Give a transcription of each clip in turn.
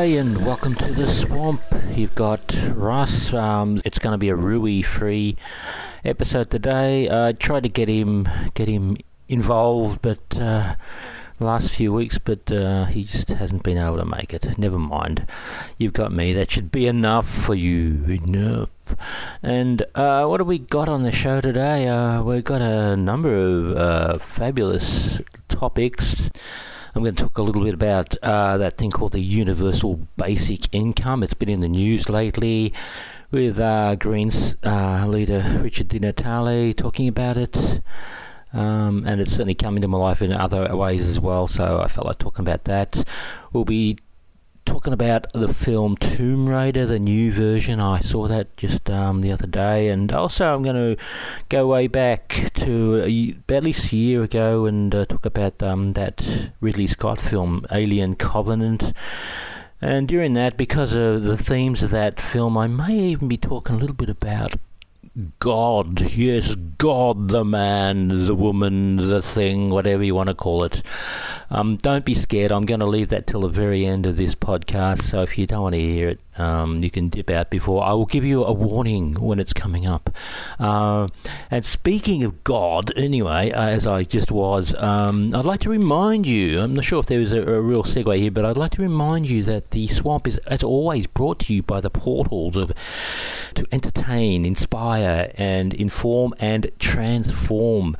And welcome to the swamp. You've got Russ. Um, it's going to be a Rui-free episode today. I tried to get him get him involved, but uh, last few weeks, but uh, he just hasn't been able to make it. Never mind. You've got me. That should be enough for you. Enough. And uh, what have we got on the show today? Uh, we've got a number of uh, fabulous topics. I'm going to talk a little bit about uh, that thing called the universal basic income. It's been in the news lately with uh, Greens uh, leader Richard Di Natale talking about it. Um, and it's certainly come into my life in other ways as well, so I felt like talking about that. We'll be talking about the film Tomb Raider, the new version. I saw that just um, the other day, and also I'm going to go way back to a, at least a year ago and uh, talk about um, that Ridley Scott film, Alien Covenant. And during that, because of the themes of that film, I may even be talking a little bit about God, yes, God, the man, the woman, the thing, whatever you want to call it. Um, don't be scared. I'm going to leave that till the very end of this podcast. So if you don't want to hear it, um, you can dip out before. I will give you a warning when it's coming up. Uh, and speaking of God, anyway, uh, as I just was, um, I'd like to remind you. I'm not sure if there was a, a, real segue here, but I'd like to remind you that the swamp is, as always, brought to you by the portals of to entertain, inspire, and inform and transform.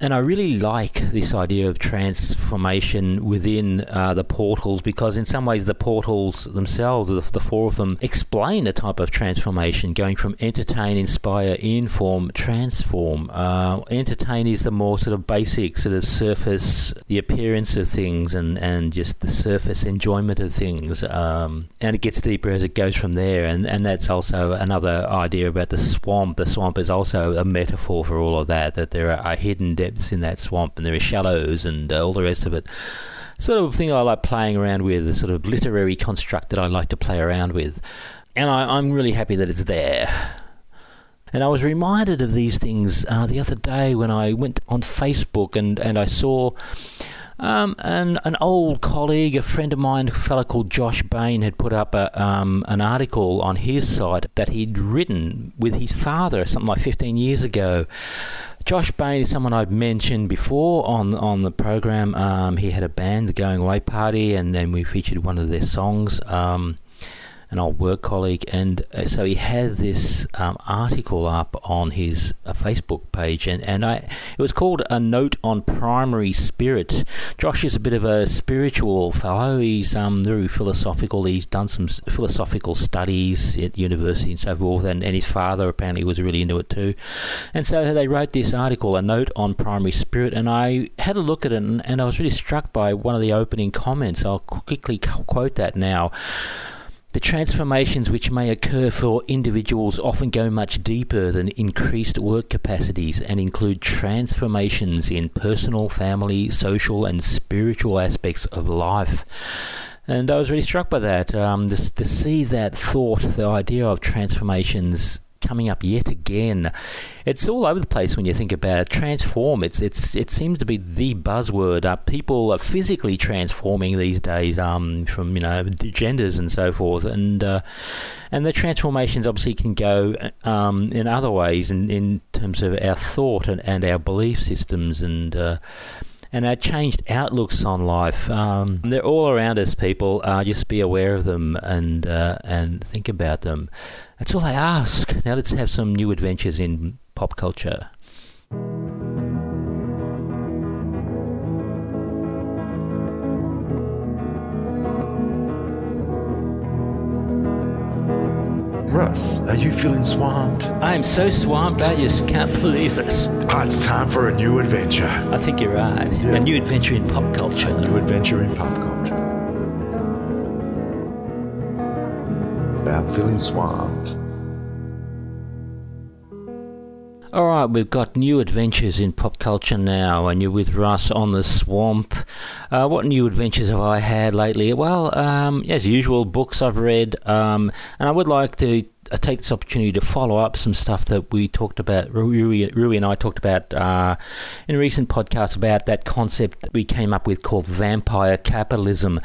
And I really like this idea of transformation within uh, the portals because, in some ways, the portals themselves, the, the four them, explain a type of transformation going from entertain, inspire, inform, transform. Uh, entertain is the more sort of basic, sort of surface, the appearance of things and, and just the surface enjoyment of things. Um, and it gets deeper as it goes from there. And, and that's also another idea about the swamp. The swamp is also a metaphor for all of that, that there are hidden depths in that swamp and there are shallows and uh, all the rest of it sort of thing I like playing around with, the sort of literary construct that I like to play around with. And I, am really happy that it's there. And I was reminded of these things uh, the other day when I went on Facebook and, and I saw um, and an old colleague, a friend of mine, a fellow called Josh Bain, had put up a, um, an article on his site that he'd written with his father something like 15 years ago. Josh Bain is someone I've mentioned before on on the program. Um, he had a band, the Going Away Party, and then we featured one of their songs. Um, an old work colleague, and uh, so he had this um, article up on his uh, Facebook page, and, and I it was called a note on primary spirit. Josh is a bit of a spiritual fellow. He's um, very philosophical. He's done some philosophical studies at university and so forth, and, and his father apparently was really into it too. And so they wrote this article, a note on primary spirit, and I had a look at it, and, and I was really struck by one of the opening comments. I'll quickly quote that now. The transformations which may occur for individuals often go much deeper than increased work capacities and include transformations in personal, family, social, and spiritual aspects of life. And I was really struck by that. Um, to, to see that thought, the idea of transformations coming up yet again. It's all over the place when you think about it. Transform. It's it's it seems to be the buzzword. Uh, people are physically transforming these days, um, from you know genders and so forth, and uh, and the transformations obviously can go um, in other ways in in terms of our thought and, and our belief systems and. Uh, and our changed outlooks on life. Um, they're all around us, people. Uh, just be aware of them and uh, and think about them. That's all I ask. Now let's have some new adventures in pop culture. Russ, are you feeling swamped? I am so swamped, I just can't believe it. Oh, it's time for a new adventure. I think you're right. Yeah. A new adventure in pop culture. A new adventure in pop culture. About feeling swamped. All right, we've got new adventures in pop culture now, and you're with Russ on the swamp. Uh, what new adventures have I had lately? Well, um, as usual, books I've read, um, and I would like to uh, take this opportunity to follow up some stuff that we talked about. Rui, Rui and I talked about uh, in a recent podcast about that concept that we came up with called vampire capitalism.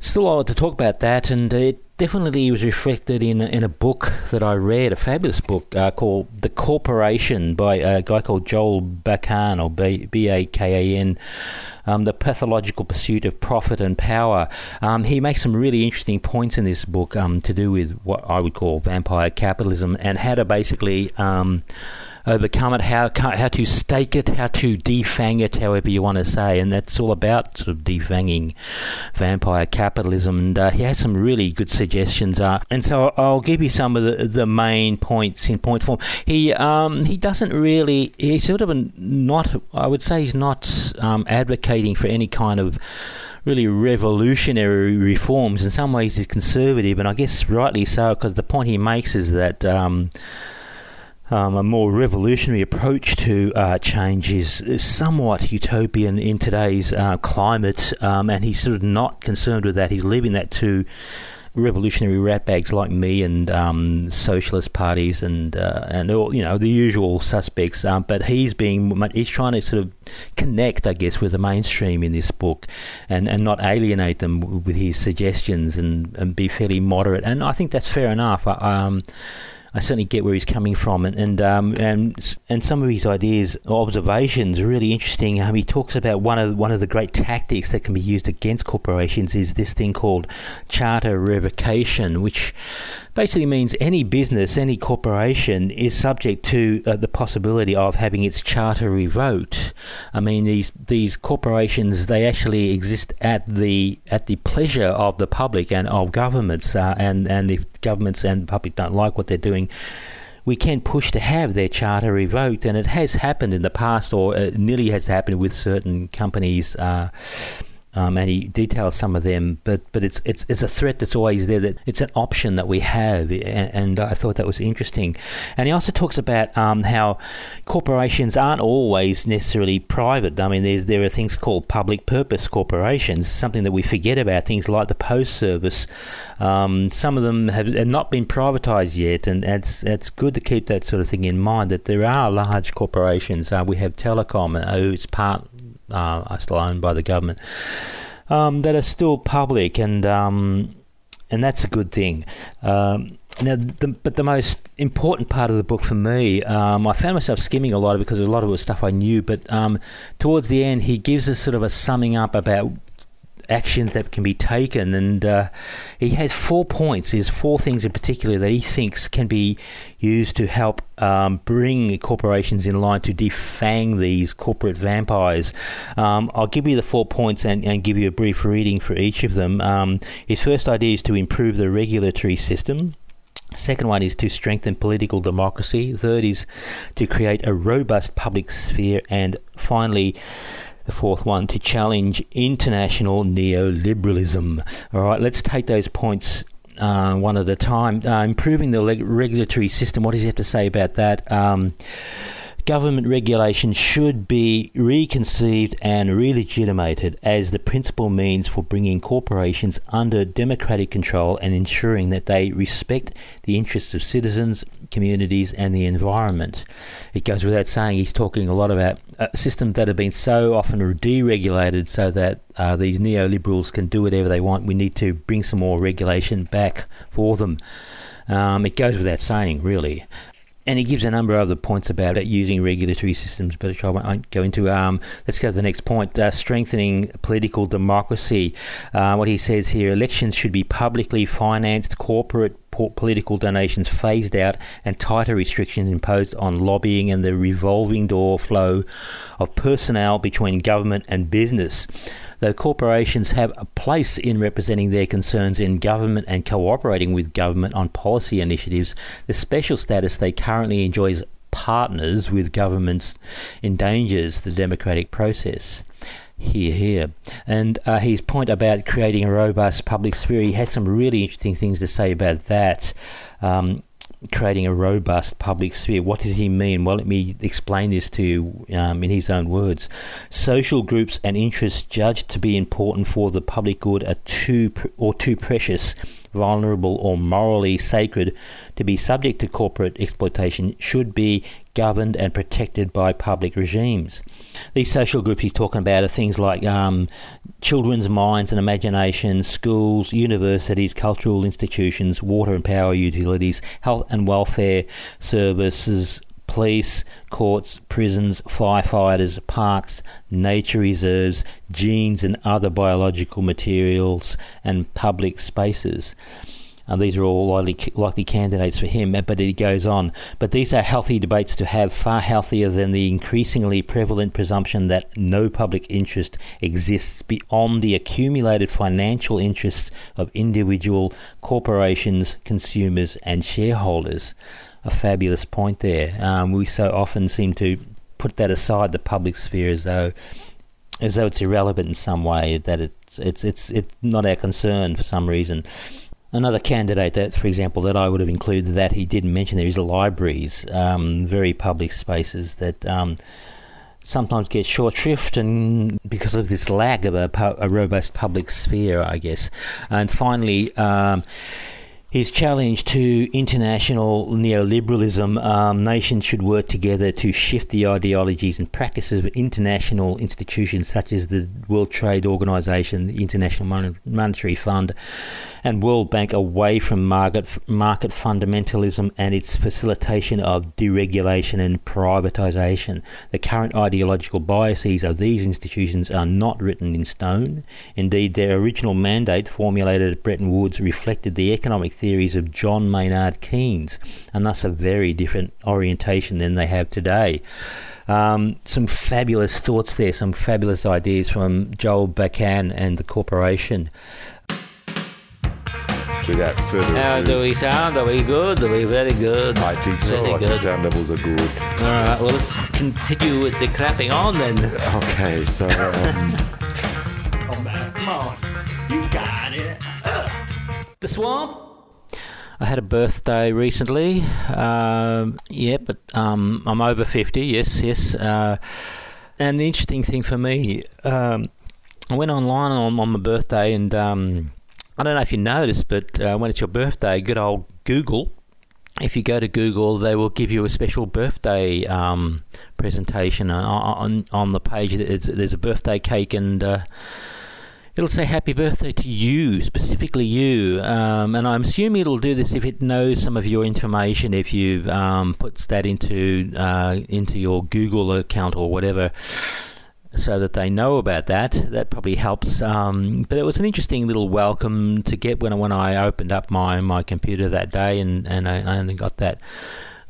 still I want to talk about that, and it definitely was reflected in in a book that I read, a fabulous book uh, called "The Corporation" by a guy called Joel Bakan or B A K A N. Um, the pathological pursuit of profit and power. Um, he makes some really interesting points in this book um, to do with what I would call vampire capitalism and how to basically um, overcome it, how how to stake it, how to defang it, however you want to say, and that's all about sort of defanging vampire capitalism. And uh, he has some really good suggestions, uh, and so I'll give you some of the, the main points in point form. He um, he doesn't really he's sort of not I would say he's not um, advocating for any kind of really revolutionary reforms. In some ways, he's conservative, and I guess rightly so, because the point he makes is that. Um, um, a more revolutionary approach to uh, change is, somewhat utopian in today's uh, climate, um, and he's sort of not concerned with that. He's leaving that to revolutionary ratbags like me and um, socialist parties and uh, and all you know the usual suspects. Um, but he's being he's trying to sort of connect, I guess, with the mainstream in this book, and, and not alienate them with his suggestions and, and be fairly moderate. And I think that's fair enough. Um, I certainly get where he's coming from, and and um, and and some of his ideas, observations, are really interesting. Um, he talks about one of one of the great tactics that can be used against corporations is this thing called charter revocation, which basically means any business, any corporation is subject to uh, the possibility of having its charter revoked. I mean, these these corporations they actually exist at the at the pleasure of the public and of governments, uh, and and if governments and the public don't like what they're doing we can push to have their charter revoked, and it has happened in the past, or uh, nearly has happened with certain companies. Uh, um, and he details some of them. But but it's it's it's a threat that's always there. That it's an option that we have, and, and I thought that was interesting. And he also talks about um, how corporations aren't always necessarily private. I mean, there's there are things called public purpose corporations, something that we forget about. Things like the post service. Um, some of them have, have not been privatised yet, and it's it's good to keep that sort of thing in mind. That there are large corporations. Uh, we have Telecom, uh, who's part uh, are still owned by the government, um, that are still public, and um, and that's a good thing. Um, now, the, but the most important part of the book for me, um, I found myself skimming a lot of because a lot of it was stuff I knew. But um, towards the end, he gives us sort of a summing up about actions that can be taken. And uh, he has four points. There's four things in particular that he thinks can be used to help um, bring corporations in line to defang these corporate vampires. Um, I'll give you the four points and, and, give you a brief reading for each of them. Um, his first idea is to improve the regulatory system. Second one is to strengthen political democracy. Third is to create a robust public sphere. And finally, the fourth one, to challenge international neoliberalism. All right, let's take those points uh, one at a time. Uh, improving the leg- regulatory system. What does he have to say about that? Um, government regulation should be reconceived and relegitimated as the principal means for bringing corporations under democratic control and ensuring that they respect the interests of citizens, communities, and the environment. It goes without saying, he's talking a lot about systems that have been so often deregulated so that uh, these neoliberals can do whatever they want. We need to bring some more regulation back for them. Um, it goes without saying, really and he gives a number of other points about using regulatory systems, but which I won't go into. Um, let's go to the next point: uh, strengthening political democracy. Uh, what he says here: elections should be publicly financed, corporate political donations phased out, and tighter restrictions imposed on lobbying and the revolving door flow of personnel between government and business. Though corporations have a place in representing their concerns in government and cooperating with government on policy initiatives, the special status they currently enjoy as partners with governments endangers the democratic process. Here, here. And uh, his point about creating a robust public sphere, he has some really interesting things to say about that. Um, creating a robust public sphere. What does he mean? Well, let me explain this to you um, in his own words. Social groups and interests judged to be important for the public good are too or too precious, vulnerable, or morally sacred to be subject to corporate exploitation should be governed and protected by public regimes. These social groups he's talking about are things like um, children's minds and imaginations, schools, universities, cultural institutions, water and power utilities, health and welfare services, police, courts, prisons, firefighters, parks, nature reserves, genes and other biological materials, and public spaces. And these are all likely, likely candidates for him, but he goes on. But these are healthy debates to have, far healthier than the increasingly prevalent presumption that no public interest exists beyond the accumulated financial interests of individual corporations, consumers, and shareholders. A fabulous point there. Um, we so often seem to put that aside, the public sphere, as though as though it's irrelevant in some way, that it's it's it's it's not our concern for some reason. Another candidate that, for example, that I would have included that he didn't mention there is libraries, um, very public spaces that um, sometimes get short shrift and because of this lack of a, a robust public sphere, I guess. And finally, um, his challenge to international neoliberalism um, nations should work together to shift the ideologies and practices of international institutions such as the World Trade Organization, the International Monetary Fund, and World Bank away from market, market fundamentalism and its facilitation of deregulation and privatization. The current ideological biases of these institutions are not written in stone. Indeed, their original mandate, formulated at Bretton Woods, reflected the economic theories of John Maynard Keynes, and thus a very different orientation than they have today. Um, some fabulous thoughts there, some fabulous ideas from Joel Bakan and the corporation. Without further How ado, do we sound? Are we good? Are we very good? I think so. Very I think good. sound levels are good. Alright, well, let's continue with the clapping on then. Okay, so um, Come on, come on. You got it. The swamp? I had a birthday recently. Um, yeah, but um, I'm over 50, yes, yes. Uh, and the interesting thing for me, um, I went online on, on my birthday and um, I don't know if you noticed, but uh, when it's your birthday, good old Google, if you go to Google, they will give you a special birthday um, presentation uh, on on the page. There's, there's a birthday cake and. Uh, It'll say happy birthday to you, specifically you. Um, and I'm assuming it'll do this if it knows some of your information, if you um, puts that into uh, into your Google account or whatever, so that they know about that. That probably helps. Um, but it was an interesting little welcome to get when when I opened up my, my computer that day, and, and I, only got that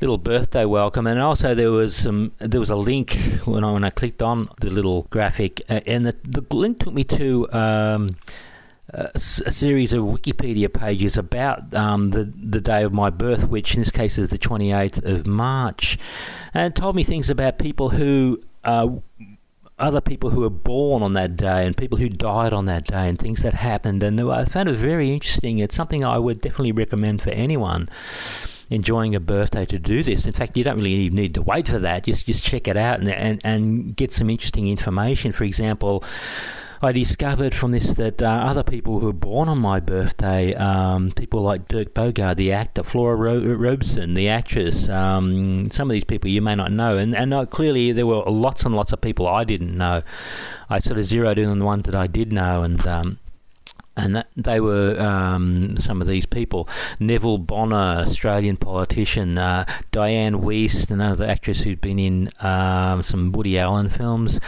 little birthday welcome, and also there was some there was a link when I when I clicked on the little graphic, uh, and the the link took me to. Um, a, series of Wikipedia pages about um, the the day of my birth, which in this case is the 28th of March, and told me things about people who uh, other people who were born on that day and people who died on that day and things that happened. And I found it very interesting. It's something I would definitely recommend for anyone enjoying a birthday to do this. In fact, you don't really even need to wait for that. Just just check it out and and, and get some interesting information. For example. I discovered from this that uh, other people who were born on my birthday, um, people like Dirk Bogarde, the actor, Flora Ro- Robson, the actress, um, some of these people you may not know, and and uh, clearly there were lots and lots of people I didn't know. I sort of zeroed in on the ones that I did know, and um, and that, they were um, some of these people. Neville Bonner, Australian politician. Uh, Dianne Wiest, another actress who'd been in um, some Woody Allen films.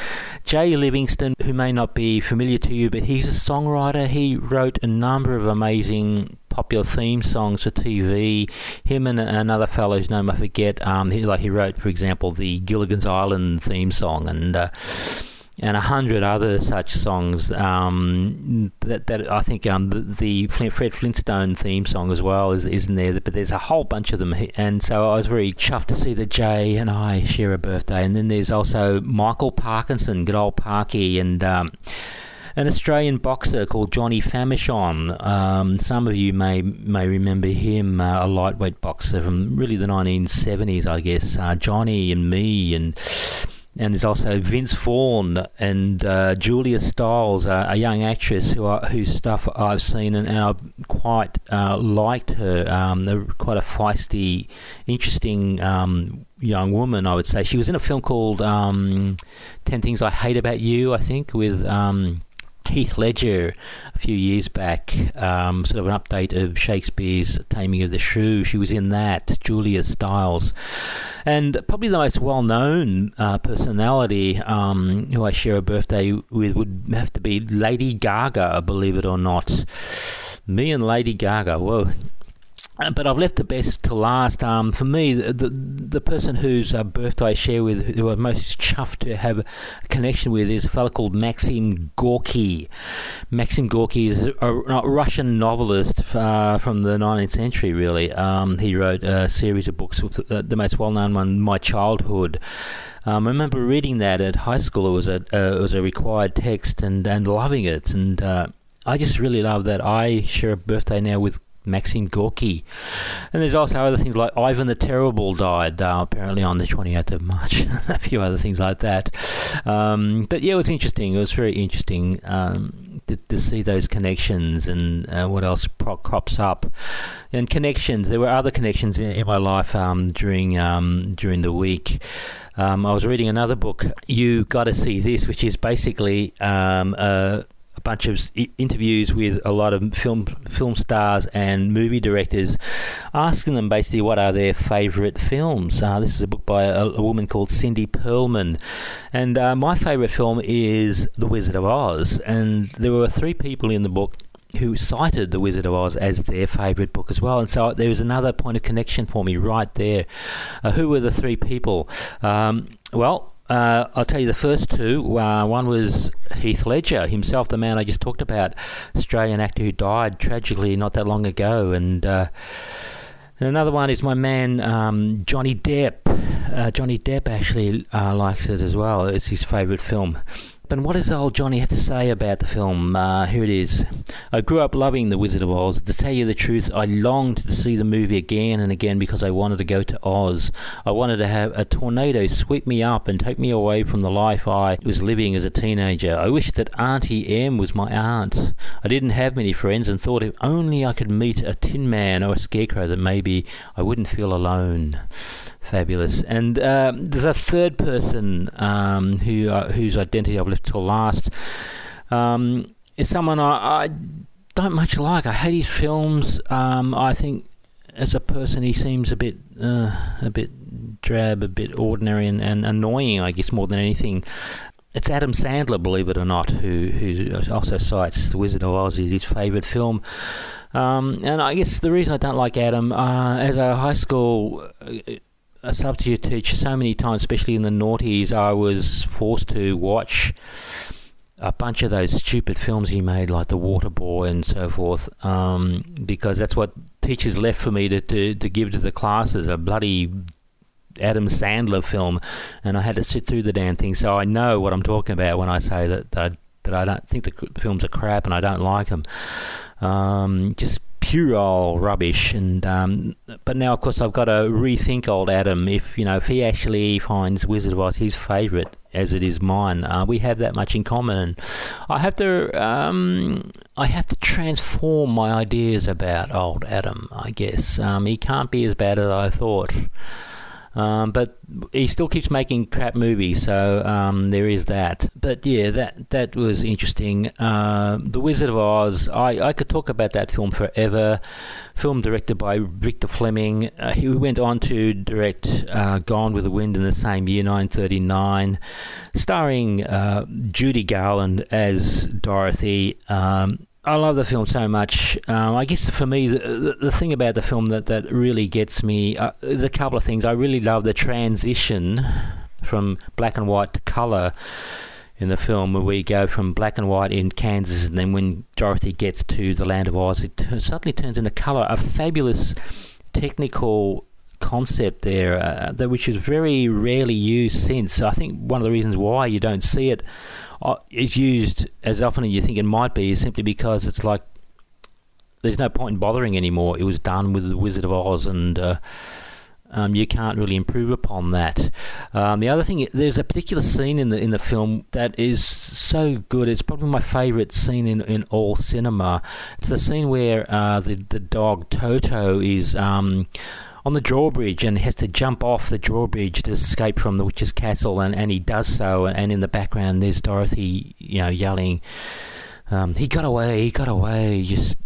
Jay Livingston, who may not be familiar to you, but he's a songwriter. He wrote a number of amazing popular theme songs for TV. Him and another fellow whose name I forget. Um, he, like he wrote, for example, the Gilligan's Island theme song, and uh, and a hundred other such songs um, that, that I think um, the, the Fred Flintstone theme song as well is isn't there, but there's a whole bunch of them, and so I was very chuffed to see that Jay and I share a birthday, and then there's also Michael Parkinson, good old Parky, and. Um, an Australian boxer called Johnny Famechon. Um, some of you may may remember him, uh, a lightweight boxer from really the 1970s, I guess. Uh, Johnny and me and and there's also Vince Vaughn and uh, Julia Stiles, uh, a young actress who I, whose stuff I've seen and, and I've quite uh, liked her. Um, they're quite a feisty, interesting um, young woman, I would say. She was in a film called um, Ten Things I Hate About You, I think, with. Um, Heath Ledger a few years back, um, sort of an update of Shakespeare's Taming of the Shrew. She was in that, Julia Stiles. And probably the most well known uh, personality um, who I share a birthday with would have to be Lady Gaga, believe it or not. Me and Lady Gaga, whoa. But I've left the best to last. Um, for me, the, the, the person whose uh, birthday I share with, who I'm most chuffed to have a connection with, is a fellow called Maxim Gorky. Maxim Gorky is a, a Russian novelist uh, from the 19th century, really. Um, he wrote a series of books, with the, the most well known one, My Childhood. Um, I remember reading that at high school. It was a uh, it was a required text and, and loving it. And uh, I just really love that. I share a birthday now with Maxim Gorky. And there's also other things like Ivan the Terrible died uh, apparently on the 28th of March. a few other things like that. Um, but yeah, it was interesting. It was very interesting um, to, to, see those connections and uh, what else pro- crops up. And connections. There were other connections in, in my life um, during um, during the week. Um, I was reading another book. You got to see this, which is basically um, a a bunch of interviews with a lot of film film stars and movie directors, asking them basically what are their favourite films. Uh, this is a book by a, a woman called Cindy Pearlman, and uh, my favourite film is The Wizard of Oz. And there were three people in the book who cited The Wizard of Oz as their favourite book as well. And so there was another point of connection for me right there. Uh, who were the three people? Um, well, uh, I'll tell you the first two. Uh, one was Heath Ledger himself, the man I just talked about, Australian actor who died tragically not that long ago, and. Uh, and another one is my man um, Johnny Depp. Uh, Johnny Depp actually uh, likes it as well. It's his favourite film. And what does old Johnny have to say about the film? Uh, here it is. I grew up loving The Wizard of Oz. To tell you the truth, I longed to see the movie again and again because I wanted to go to Oz. I wanted to have a tornado sweep me up and take me away from the life I was living as a teenager. I wished that Auntie Em was my aunt. I didn't have many friends and thought if only I could meet a tin man or a scarecrow that maybe I wouldn't feel alone. Fabulous. And uh, the third person um, who uh, whose identity I've left till last um, is someone I, I, don't much like. I hate his films. Um, I think as a person he seems a bit uh, a bit drab, a bit ordinary, and, and annoying. I guess more than anything. It's Adam Sandler, believe it or not, who who also cites The Wizard of Oz as his favourite film. Um, and I guess the reason I don't like Adam, uh, as a high school a substitute teacher so many times, especially in the noughties, I was forced to watch a bunch of those stupid films he made, like The Water Boy and so forth, um, because that's what teachers left for me to, to, to give to the classes a bloody Adam Sandler film, and I had to sit through the damn thing. So I know what I'm talking about when I say that that, that I don't think the films are crap and I don't like them. Um, just puerile rubbish. And um, but now, of course, I've got to rethink old Adam. If you know, if he actually finds Wizard of Oz his favourite, as it is mine, uh, we have that much in common. And I have to, um, I have to transform my ideas about old Adam. I guess um, he can't be as bad as I thought. Um, but he still keeps making crap movies, so um, there is that. But yeah, that that was interesting. Uh, the Wizard of Oz. I, I could talk about that film forever. Film directed by Victor Fleming. Uh, he went on to direct uh, Gone with the Wind in the same year, 1939, starring uh, Judy Garland as Dorothy. Um, I love the film so much. Um, I guess for me, the, the, the, thing about the film that, that really gets me, uh, a couple of things. I really love the transition from black and white to colour in the film, where we go from black and white in Kansas, and then when Dorothy gets to the land of Oz, it t- suddenly turns into colour. A fabulous technical concept there, uh, that which is very rarely used since. I think one of the reasons why you don't see it is used as often as you think it might be is simply because it's like there's no point in bothering anymore. It was done with the Wizard of Oz, and uh, um, you can't really improve upon that. Um, the other thing, there's a particular scene in the in the film that is so good. It's probably my favourite scene in, in all cinema. It's the scene where uh, the the dog Toto is. Um, on the drawbridge and has to jump off the drawbridge to escape from the witch's castle, and, and he does so. And in the background, there's Dorothy, you know, yelling, um, he got away, he got away. You just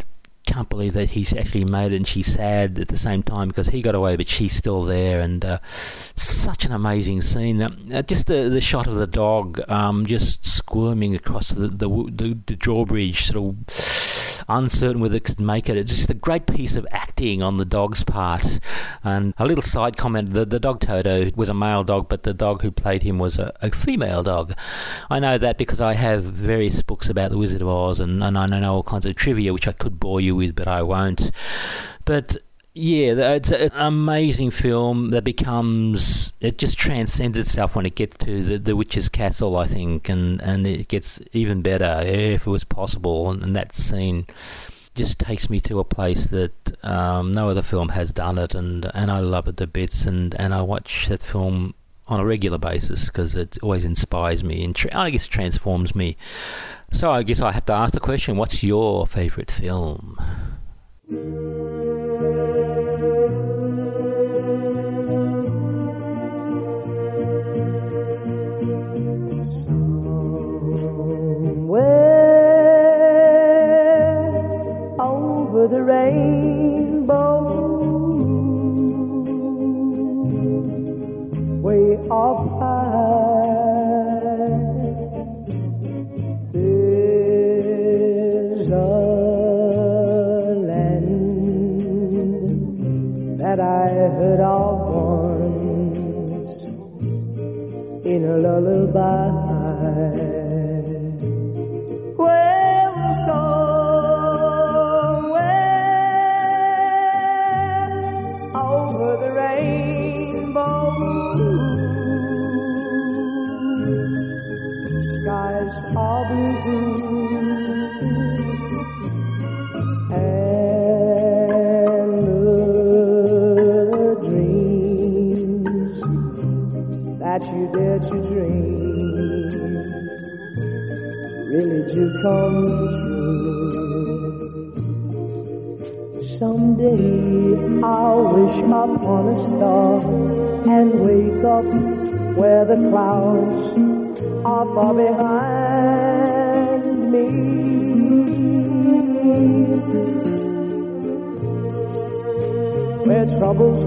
can't believe that he's actually made it, and she's sad at the same time because he got away, but she's still there. And uh, such an amazing scene. Uh, just the the shot of the dog, um, just squirming across the the, the, the drawbridge, sort of uncertain whether it could make it. It's just a great piece of acting on the dog's part. And a little side comment: the the dog Toto was a male dog, but the dog who played him was a, a female dog. I know that because I have various books about the Wizard of Oz, and, and I know all kinds of trivia which I could bore you with, but I won't. But yeah, it's an amazing film that becomes it just transcends itself when it gets to the, the witch's castle, I think, and and it gets even better if it was possible. And, and that scene just takes me to a place that um, no other film has done it, and and I love it to bits. And and I watch that film on a regular basis because it always inspires me and tra- I guess transforms me. So I guess I have to ask the question: What's your favourite film? Over the rainbow, way up high.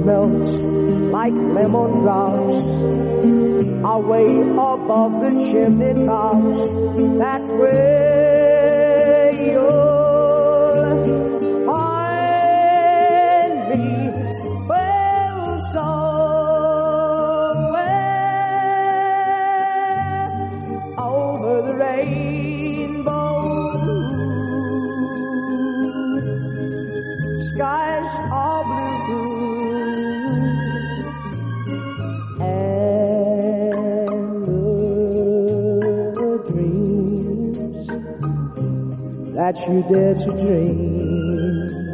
Melt like lemon drops away above the chimney tops. That's where you dare to dream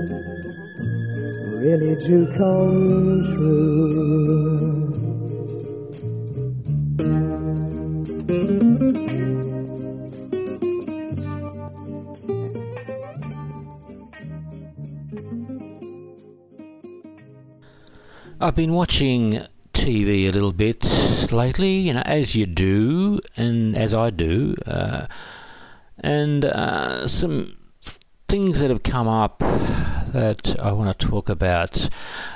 really do come true. I've been watching TV a little bit lately, you know, as you do, and as I do, uh, and uh, some things that have come up that I want to talk about.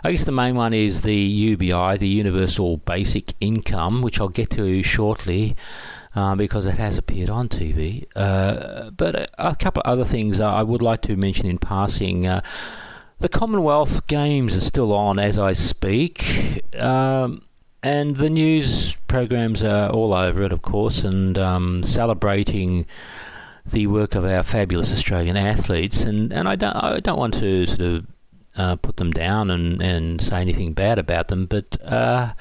I guess the main one is the UBI, the Universal Basic Income, which I'll get to shortly. Uh, because it has appeared on TV. Uh, but a, a, couple of other things I would like to mention in passing. Uh, the Commonwealth Games are still on as I speak. Um, and the news programs are all over it, of course, and um, celebrating the work of our fabulous Australian athletes, and, and I don't I don't want to sort of uh, put them down and, and say anything bad about them, but uh,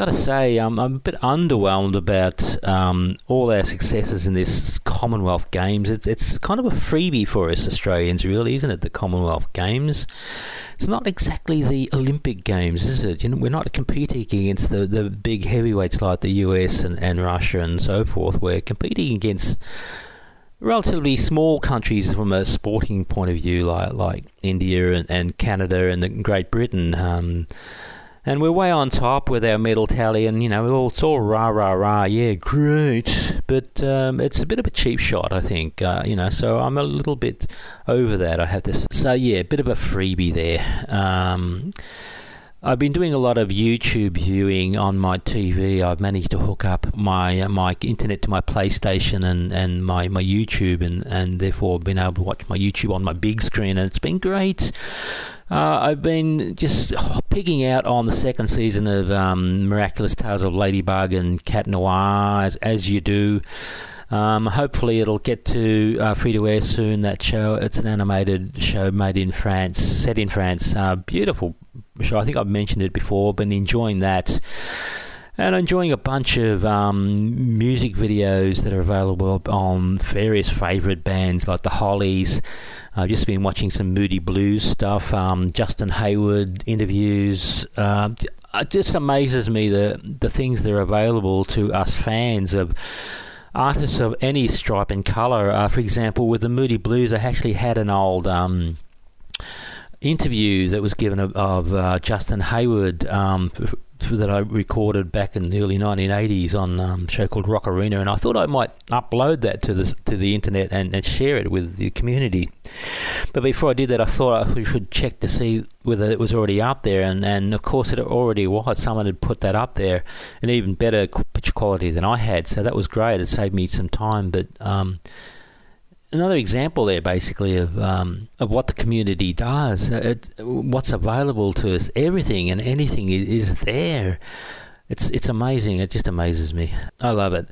got to say um, I'm a bit underwhelmed about um, all our successes in this Commonwealth Games. It's it's kind of a freebie for us Australians, really, isn't it? The Commonwealth Games. It's not exactly the Olympic Games, is it? You know, we're not competing against the, the big heavyweights like the US and, and Russia and so forth. We're competing against relatively small countries from a sporting point of view, like like India and, and Canada and Great Britain. Um, and we're way on top with our medal tally, and you know, it's all, rah rah rah, yeah, great. but um, it's a bit of a cheap shot, I think. Uh, you know, so I'm a little bit over that. I have this. So yeah, a bit of a freebie there. Um, I've been doing a lot of YouTube viewing on my TV. I've managed to hook up my my internet to my PlayStation and, and my, my YouTube, and, and therefore been able to watch my YouTube on my big screen, and it's been great. Uh, I've been just picking out on the second season of um, Miraculous Tales of Ladybug and Cat Noir, as, as you do. Um, hopefully, it'll get to uh, free to air soon. That show, it's an animated show made in France, set in France. Uh, beautiful show. I think I've mentioned it before. Been enjoying that. And enjoying a bunch of um, music videos that are available on various favourite bands like the Hollies. I've just been watching some Moody Blues stuff, um, Justin Hayward interviews. Uh, it just amazes me the the things that are available to us fans of artists of any stripe and colour. Uh, for example, with the Moody Blues, I actually had an old um, interview that was given of, of uh, Justin Hayward um, f- f- that I recorded back in the early 1980s on um, a show called Rock Arena, and I thought I might upload that to the to the internet and, and share it with the community. But before I did that, I thought I should check to see whether it was already up there, and, and of course it already was. Someone had put that up there, in even better picture quality than I had, so that was great. It saved me some time, but. Um, another example there, basically, of um, of what the community does. Uh, it, what's available to us, everything and anything is, is there. It's it's amazing. It just amazes me. I love it.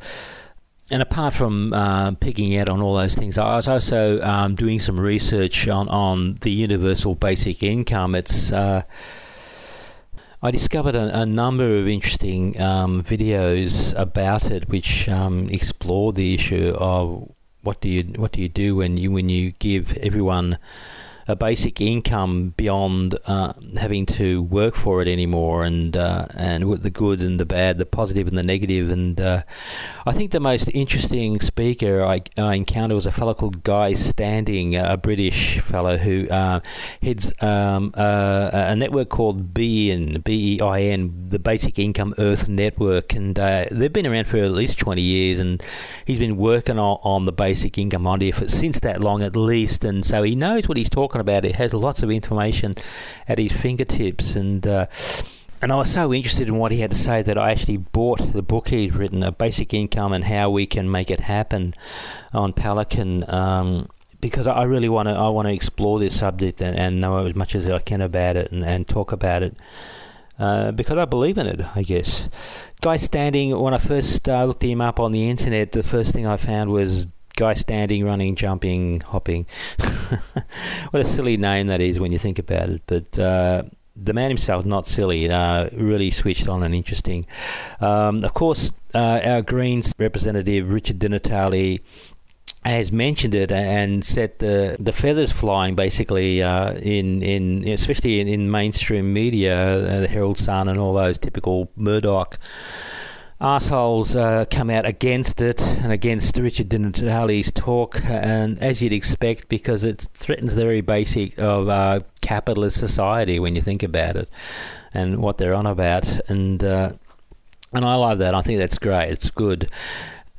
And apart from uh, picking out on all those things, I was also um, doing some research on, on the universal basic income. It's uh, I discovered a, a, number of interesting um, videos about it, which um, explore the issue of what do you what do you do when you when you give everyone a basic income beyond uh, having to work for it anymore, and uh, and with the good and the bad, the positive and the negative. And uh, I think the most interesting speaker I, I, encountered was a fellow called Guy Standing, a British fellow who uh, heads um, a network called BEIN, B E I N, the Basic Income Earth Network, and uh, they've been around for at least twenty years, and he's been working on, on the basic income idea for since that long at least, and so he knows what he's talking about. It, he has lots of information at his fingertips, and uh, and I was so interested in what he had to say that I actually bought the book he'd written, "A Basic Income and How We Can Make It Happen," on Pelican. Um, because I really want to, I want to explore this subject and, and, know as much as I can about it and, and talk about it. Uh, because I believe in it, I guess. Guy Standing, when I first uh, looked him up on the internet, the first thing I found was guy standing, running, jumping, hopping. what a silly name that is when you think about it. But uh, the man himself, not silly, uh, really switched on and interesting. Um, of course, uh, our Greens representative, Richard Di Natale, has mentioned it and set the the feathers flying basically uh, in in especially in, in mainstream media, uh, the Herald Sun and all those typical Murdoch assholes uh, come out against it and against Richard Di Natale's talk, and as you'd expect, because it threatens the very basic of uh, capitalist society when you think about it and what they're on about. And uh, and I love that. I think that's great. It's good.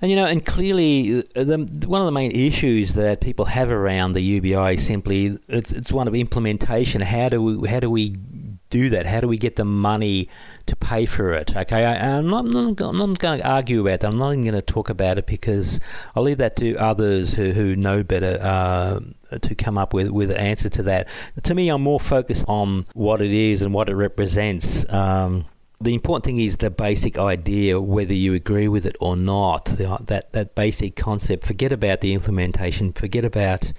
And you know, and clearly, uh, the, one of the main issues that people have around the UBI is simply it's, it's one of implementation. How do we how do we do that? How do we get the money to pay for it? Okay, I, am not, not, I'm not going to argue about that. I'm not even going to talk about it because I'll leave that to others who, who know better uh, to come up with, with an answer to that. To me, I'm more focused on what it is and what it represents. Um, the important thing is the basic idea, whether you agree with it or not. The, that that basic concept. Forget about the implementation. Forget about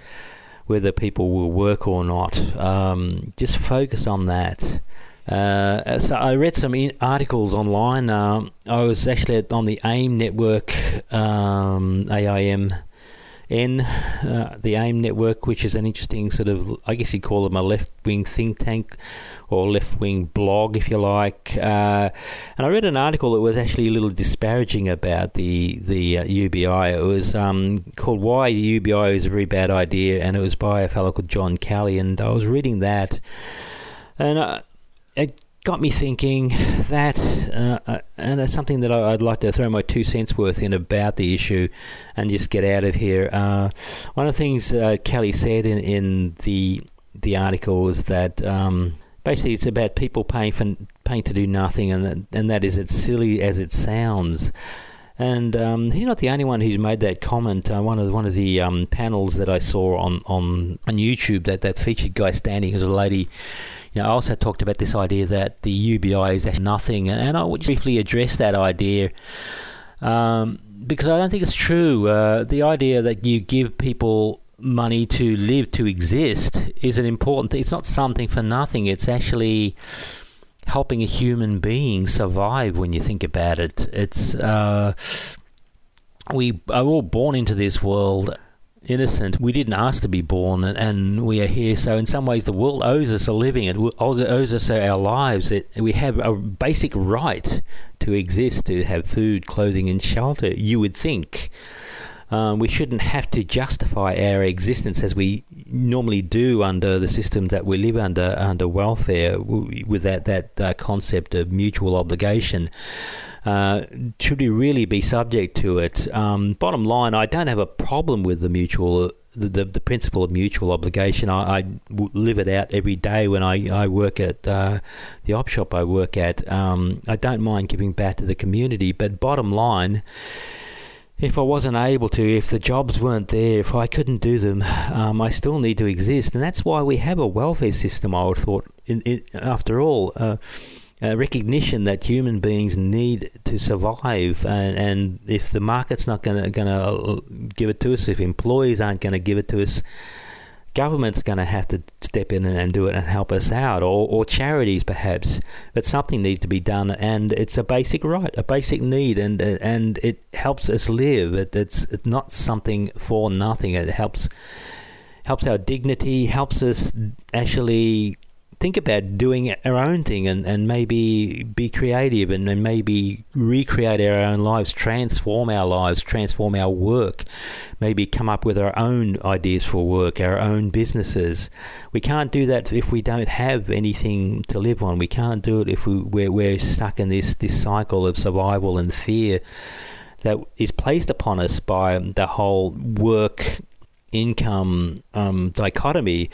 whether people will work or not. Um, just focus on that. Uh, so I read some in- articles online. Um, I was actually on the AIM network, um, AIM. N, uh, the AIM network, which is an interesting sort of, I guess you'd call them a left wing think tank or left wing blog, if you like. Uh, and I read an article that was actually a little disparaging about the the uh, UBI. It was um, called "Why the UBI is a Very Bad Idea," and it was by a fellow called John Kelly. And I was reading that, and uh, it got me thinking that, uh, uh, and it's something that I, would like to throw my two cents worth in about the issue and just get out of here. Uh, one of the things uh, Kelly said in, in the the article is that um, basically it's about people paying for paying to do nothing, and that, and that is as silly as it sounds. And um, he's not the only one who's made that comment. Uh, one of the, one of the um, panels that I saw on, on, on YouTube that, that featured Guy Standing, who's a lady. You know, I also talked about this idea that the UBI is actually nothing, and I would briefly address that idea um, because I don't think it's true. Uh, the idea that you give people money to live, to exist, is an important thing. It's not something for nothing. It's actually helping a human being survive when you think about it. It's uh, we are all born into this world innocent. We didn't ask to be born, and we are here. So, in some ways, the world owes us a living. It owes us our lives. It, we have a basic right to exist, to have food, clothing, and shelter. You would think. Um, we shouldn't have to justify our existence as we normally do under the systems that we live under under welfare with that that uh, concept of mutual obligation. Uh, should we really be subject to it? Um, bottom line, I don't have a problem with the mutual the, the, the, principle of mutual obligation. I, I live it out every day when I, I work at uh, the op shop I work at. Um, I don't mind giving back to the community, but bottom line, if I wasn't able to, if the jobs weren't there, if I couldn't do them, um, I still need to exist, and that's why we have a welfare system. I would have thought, in, in, after all, uh, Uh, recognition that human beings need to survive, and, and if the market's not going to to give it to us, if employees aren't going to give it to us, government's going to have to step in and do it and help us out, or, or charities perhaps. But something needs to be done, and it's a basic right, a basic need, and and it helps us live. It, it's, it's not something for nothing. It helps helps our dignity, helps us actually think about doing our own thing and, and maybe be creative and, and maybe recreate our own lives, transform our lives, transform our work, maybe come up with our own ideas for work, our own businesses. We can't do that if we don't have anything to live on. We can't do it if we, we're, we're stuck in this, this cycle of survival and fear that is placed upon us by the whole work income um, dichotomy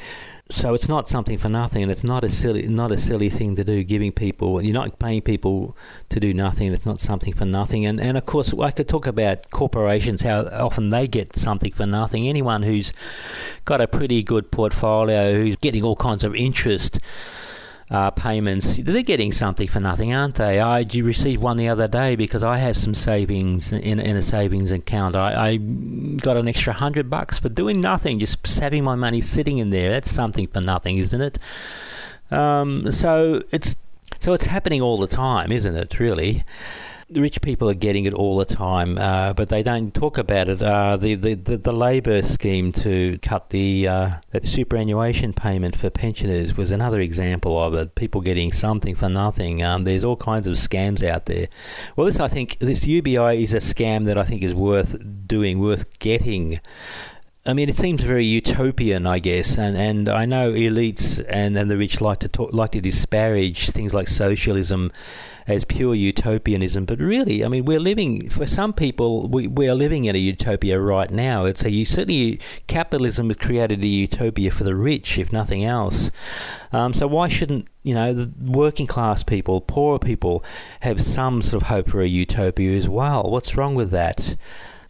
so it's not something for nothing, and it's not a silly, not a silly thing to do. Giving people, you're not paying people to do nothing. It's not something for nothing. And and of course, I could talk about corporations, how often they get something for nothing. Anyone who's got a pretty good portfolio, who's getting all kinds of interest uh, payments, they're getting something for nothing, aren't they? I received one the other day because I have some savings in, in a savings account. I, I got an extra hundred bucks for doing nothing, just having my money sitting in there. That's something for nothing, isn't it? Um, so it's so it's happening all the time, isn't it? Really the rich people are getting it all the time, uh, but they don't talk about it. Uh, the, the, the, the Labor scheme to cut the uh, superannuation payment for pensioners was another example of it. People getting something for nothing. Um, there's all kinds of scams out there. Well, this I think this UBI is a scam that I think is worth doing, worth getting. I mean, it seems very utopian, I guess, and, and I know elites and, and the rich like to talk, like to disparage things like socialism as pure utopianism. But really, I mean, we're living, for some people, we, we are living in a utopia right now. It's a, you certainly, capitalism has created a utopia for the rich, if nothing else. Um, so why shouldn't, you know, the working class people, poorer people, have some sort of hope for a utopia as well? What's wrong with that?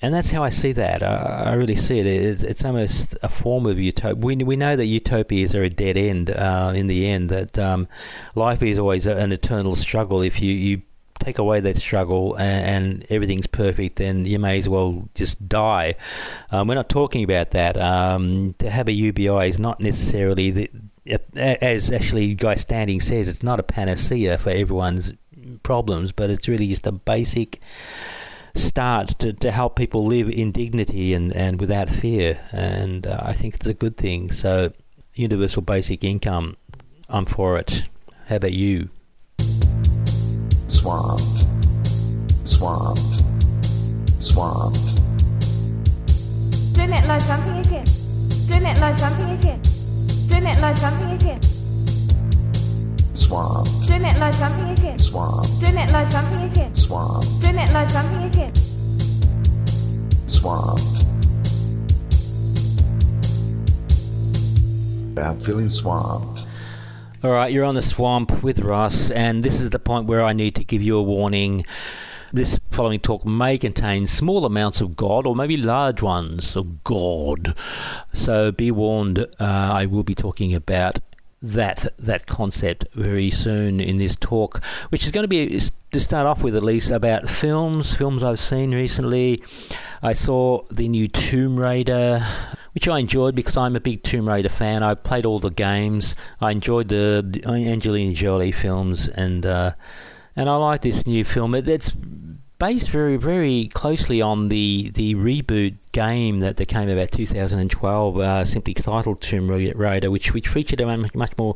And that's how I see that. I, I really see it. It's, it's, almost a form of utopia. We, we know that utopias are a dead end uh, in the end, that um, life is always an eternal struggle. If you, you take away that struggle and, and, everything's perfect, then you may as well just die. Um, we're not talking about that. Um, to have a UBI is not necessarily the, as actually Guy Standing says, it's not a panacea for everyone's problems, but it's really just a basic start to, to help people live in dignity and, and without fear. And uh, I think it's a good thing. So, universal basic income, I'm for it. How about you? Swamped. Swamped. Swamped. Doing it like jumping again. Doing it like jumping again. Doing it like jumping again. Swamped, Doing it like jumping again. swamped, Doing it like jumping again. swamped, Doing it like jumping again. swamped. I'm feeling swamped. All right, you're on the swamp with Russ, and this is the point where I need to give you a warning. This following talk may contain small amounts of God or maybe large ones of God. So be warned, uh, I will be talking about that that concept very soon in this talk, which is going to be to start off with at least about films, films I've seen recently. I saw the new Tomb Raider, which I enjoyed because I'm a big Tomb Raider fan. I played all the games. I enjoyed the, Angelina Jolie films, and uh, and I like this new film. It, it's based very very closely on the the reboot game that, that came about 2012, uh, simply titled Tomb Raider, which which featured a much, more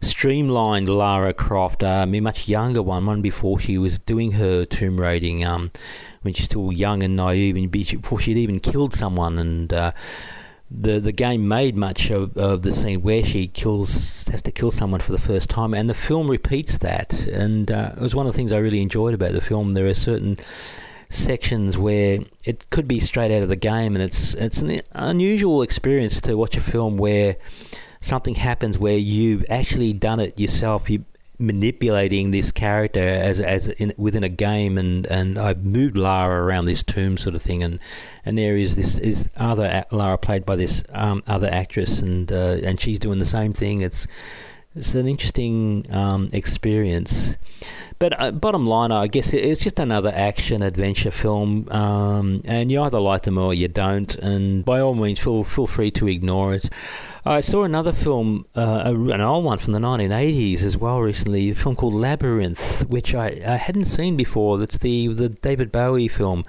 streamlined Lara Croft, um, a much younger one, one before she was doing her tomb raiding, um, when she's still young and naive, and before she'd even killed someone, and uh, the the game made much of, of the scene where she kills has to kill someone for the first time, and the film repeats that. And uh, it was one of the things I really enjoyed about the film. There are certain sections where it could be straight out of the game, and it's it's an unusual experience to watch a film where something happens where you've actually done it yourself. You manipulating this character as as in, within a game, and, and I've moved Lara around this tomb sort of thing, and, and there is this is other Lara played by this um, other actress, and uh, and she's doing the same thing. It's it's an interesting um, experience. But uh, bottom line, I guess it's just another action adventure film, um, and you either like them or you don't. And by all means, feel feel free to ignore it. I saw another film, uh, an old one from the 1980s as well recently, a film called Labyrinth, which I, I hadn't seen before. That's the, the David Bowie film,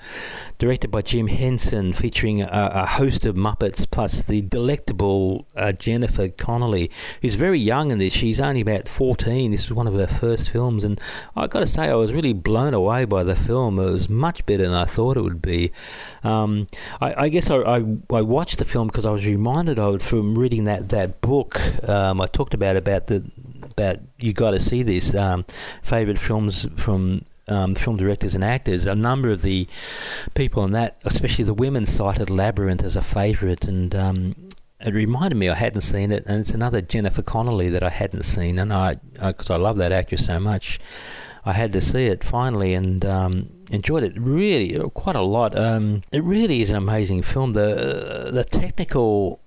directed by Jim Henson, featuring a, a host of Muppets, plus the delectable uh, Jennifer Connelly, who's very young in this. She's only about 14. This is one of her first films, and I've got to say, I was really blown away by the film. It was much better than I thought it would be. Um, I, I, guess I, I, I, watched the film because I was reminded of it from reading that that book um, I talked about about the about you got to see this um, favorite films from um, film directors and actors. A number of the people in that, especially the women, cited Labyrinth as a favourite, and um, it reminded me I hadn't seen it. And it's another Jennifer Connelly that I hadn't seen, and I because I, I love that actress so much. I had to see it finally and um, enjoyed it really quite a lot. Um, it really is an amazing film. The the technical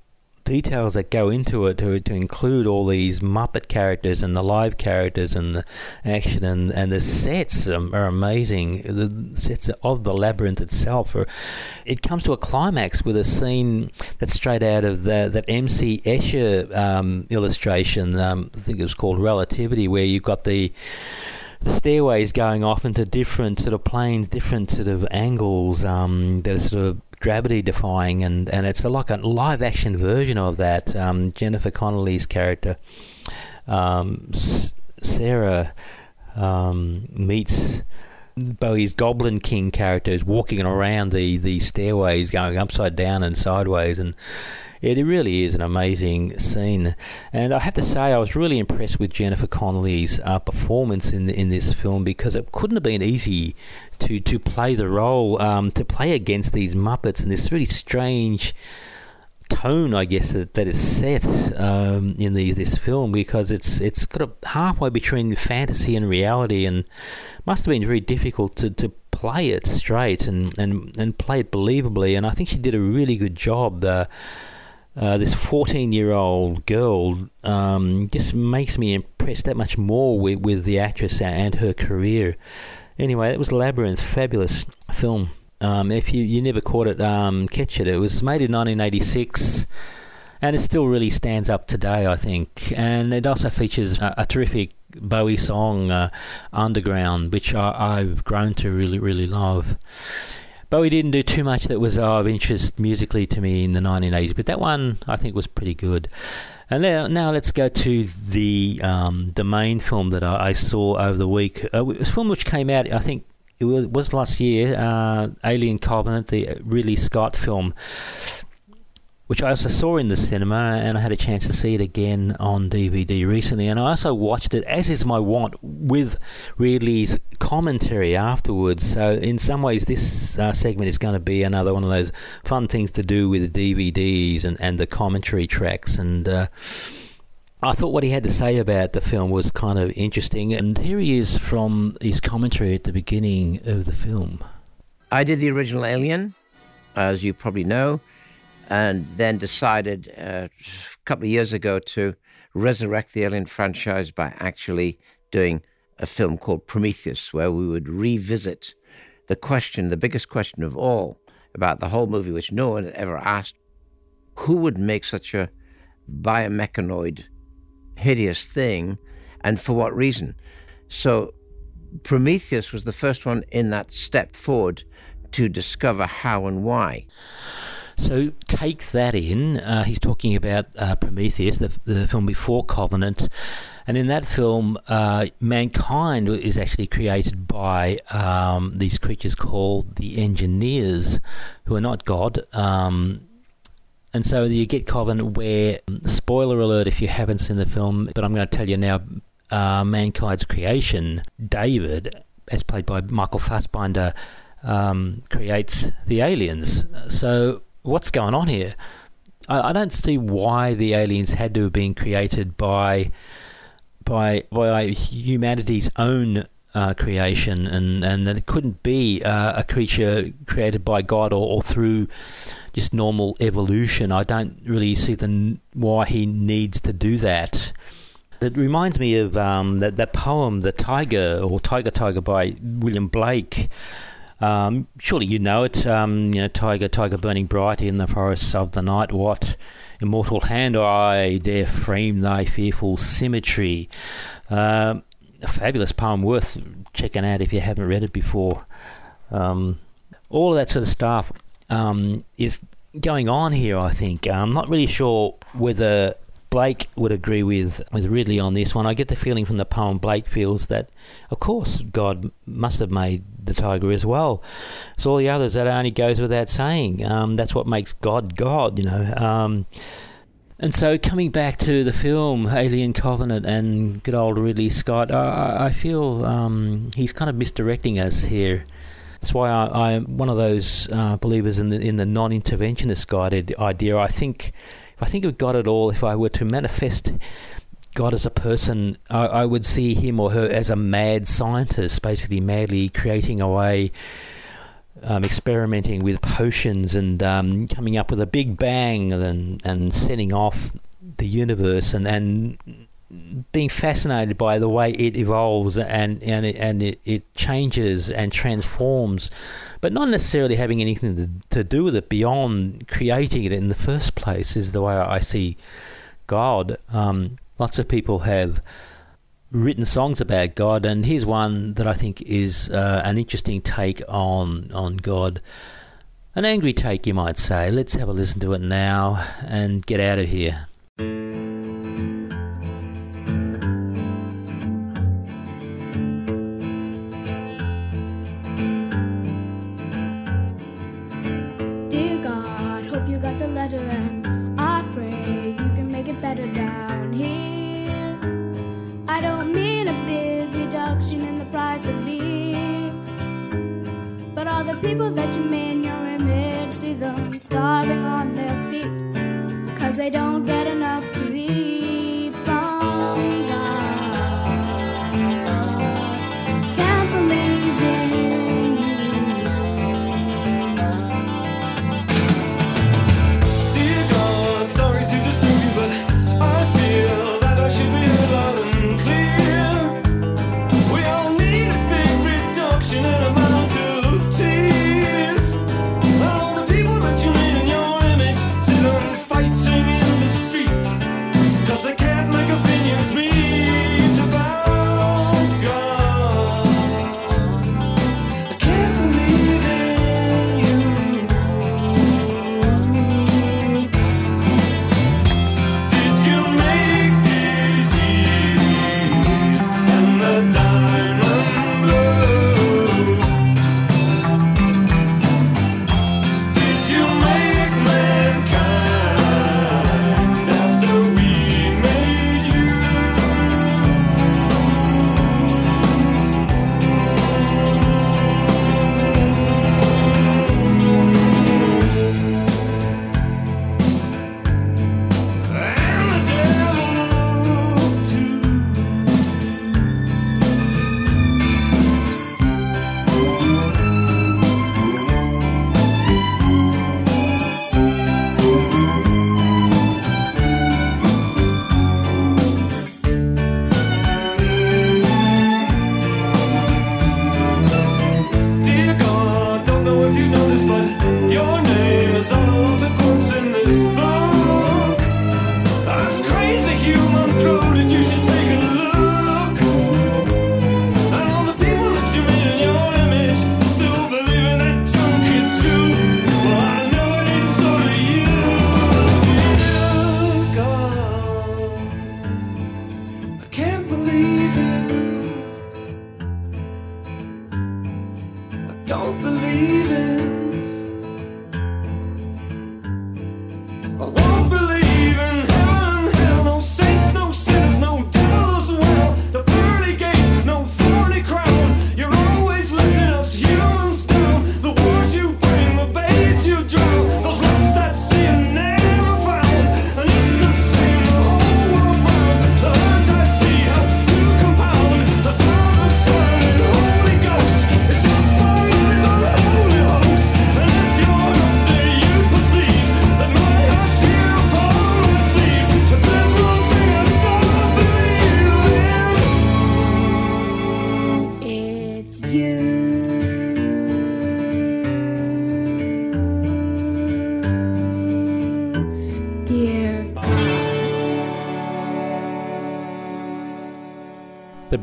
details that go into it to, to include all these Muppet characters and the live characters and the action and, and the sets are, are amazing. The sets of the labyrinth itself are, it comes to a climax with a scene that's straight out of the, that MC Escher um, illustration. Um, I think it was called Relativity, where you've got the the stairways going off into different sort of planes, different sort of angles um, that are sort of gravity defying, and, and it's a, like a live action version of that. Um, Jennifer Connelly's character, um, S- Sarah, um, meets. Bowie's Goblin King character is walking around the, the stairways, going upside down and sideways, and it really is an amazing scene, and I have to say I was really impressed with Jennifer Connelly's uh, performance in in this film because it couldn't have been easy to to play the role, um, to play against these Muppets and this really strange tone, I guess, that, that is set um, in the this film because it's it's got a halfway between fantasy and reality, and must have been very difficult to, to play it straight and, and, and play it believably. And I think she did a really good job. Uh, uh, this 14 year old girl um, just makes me impressed that much more with, with the actress and her career. Anyway, that was Labyrinth, fabulous film. Um, if you, you never caught it, um, catch it. It was made in 1986 and it still really stands up today, I think. And it also features a, a terrific Bowie song, uh, Underground, which I, I've grown to really, really love. Bowie didn't do too much that was of interest musically to me in the 1980s, but that one I think was pretty good. And now, now let's go to the um, the main film that I, I saw over the week. Uh, it was a film which came out, I think it was, last year, uh, Alien Covenant, the Ridley Scott film which I also saw in the cinema, and I had a chance to see it again on DVD recently. And I also watched it, as is my wont, with Ridley's commentary afterwards. So, in some ways, this uh, segment is going to be another one of those fun things to do with the DVDs and, and the commentary tracks. And uh, I thought what he had to say about the film was kind of interesting. And here he is from his commentary at the beginning of the film. I did the original Alien, as you probably know, and then decided uh, a couple of years ago to resurrect the Alien franchise by actually doing a film called Prometheus, where we would revisit the question, the biggest question of all about the whole movie, which no one had ever asked who would make such a biomechanoid, hideous thing, and for what reason? So, Prometheus was the first one in that step forward to discover how and why. So take that in. Uh, he's talking about uh, Prometheus, the, the, film before Covenant. And in that film, uh, mankind is actually created by um, these creatures called the engineers, who are not God. Um, and so you get Covenant where, spoiler alert if you haven't seen the film, but I'm going to tell you now uh, mankind's creation, David, as played by Michael Fassbender, um, creates the aliens. So what's going on here? I, I, don't see why the aliens had to have been created by by by humanity's own uh, creation, and and that it couldn't be uh, a creature created by God or, or, through just normal evolution. I don't really see the why he needs to do that. It reminds me of um, that that poem, "The Tiger" or "Tiger Tiger" by William Blake. Um, surely you know it. Um, you know, tiger, tiger burning bright in the forests of the night. What immortal hand or I dare frame thy fearful symmetry? Uh, a fabulous poem, worth checking out if you haven't read it before. Um, all of that sort of stuff um, is going on here. eye think I'm not really sure whether Blake would agree with, with Ridley on this one. I get the feeling from the poem Blake feels that, of course, God must have made the tiger as well. So all the others, that only goes without saying. Um, that's what makes God God, you know. Um, and so coming back to the film Alien Covenant and good old Ridley Scott, I, I feel um, he's kind of misdirecting us here. That's why I, am one of those uh, believers in the in the non-interventionist guided idea. I think if I think of God at all, if I were to manifest God as a person, I, I would see him or her as a mad scientist, basically madly creating away. Um, experimenting with potions and um, coming up with a big bang and and setting off the universe and, and being fascinated by the way it evolves and and it, and it, it changes and transforms, but not necessarily having anything to, to do with it beyond creating it in the first place is the way I see God. Um, lots of people have written songs about God, and here's one that I think is uh, an interesting take on on God. An angry take, you might say. Let's have a listen to it now and get out of here.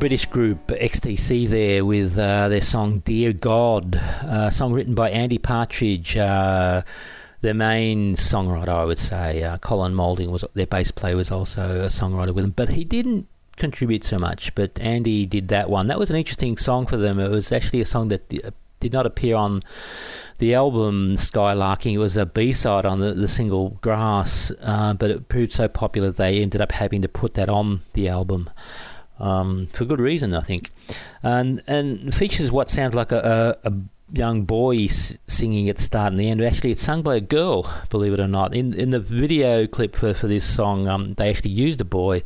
British group XTC there with uh, their song Dear God, a song written by Andy Partridge, uh, their main songwriter, I would say. Uh, Colin Moulding was their bass player, was also a songwriter with them, but he didn't contribute so much. But Andy did that one. That was an interesting song for them. It was actually a song that did not appear on the album Skylarking. It was a B side on the, the single Grass, uh, but it proved so popular they ended up having to put that on the album um, for good reason, I think. And and features what sounds like a, a, a young boy singing at the start and the end. Actually, it's sung by a girl, believe it or not. In in the video clip for, for this song, um, they actually used a boy.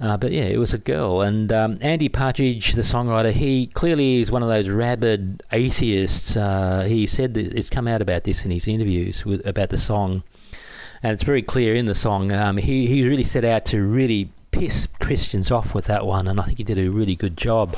Uh, but yeah, it was a girl. And um, Andy Partridge, the songwriter, he clearly is one of those rabid atheists. Uh, he said it's come out about this in his interviews with about the song, and it's very clear in the song. Um, he he really set out to really piss Christians off with that one, and I think he did a really good job.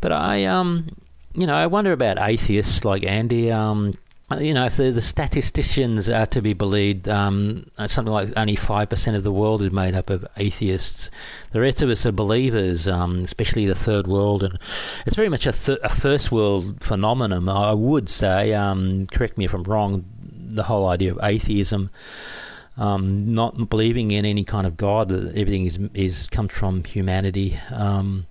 But I um, you know, I wonder about atheists like Andy. Um, you know, if the, the statisticians are to be believed, um, something like only 5% of the world is made up of atheists. The rest of us are believers, um, especially the third world. And it's very much a, th- a first world phenomenon, I would say. Um, correct me if I'm wrong, the whole idea of atheism. Um, not believing in any kind of God, that everything is is comes from humanity. Um,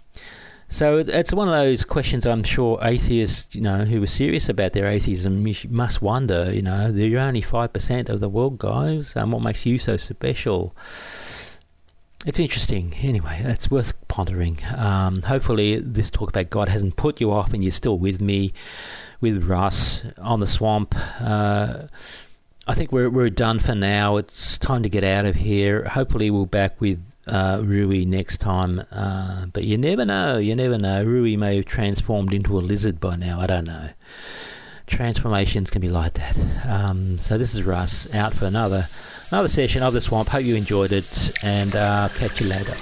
so it's one of those questions I'm sure atheists, you know, who are serious about their atheism must wonder, you know, you're only 5% of the world, guys, and what makes you so special? It's interesting. Anyway, it's worth pondering. Um, hopefully, this talk about God hasn't put you off and you're still with me, with Russ on the swamp. Uh, I think we're we're done for now. It's time to get out of here. Hopefully, we'll back with uh, Rui next time. Uh, but you never know. You never know. Rui may have transformed into a lizard by now. I don't know. Transformations can be like that. Um, so this is Russ out for another another session of the swamp. Hope you enjoyed it, and uh, catch you later.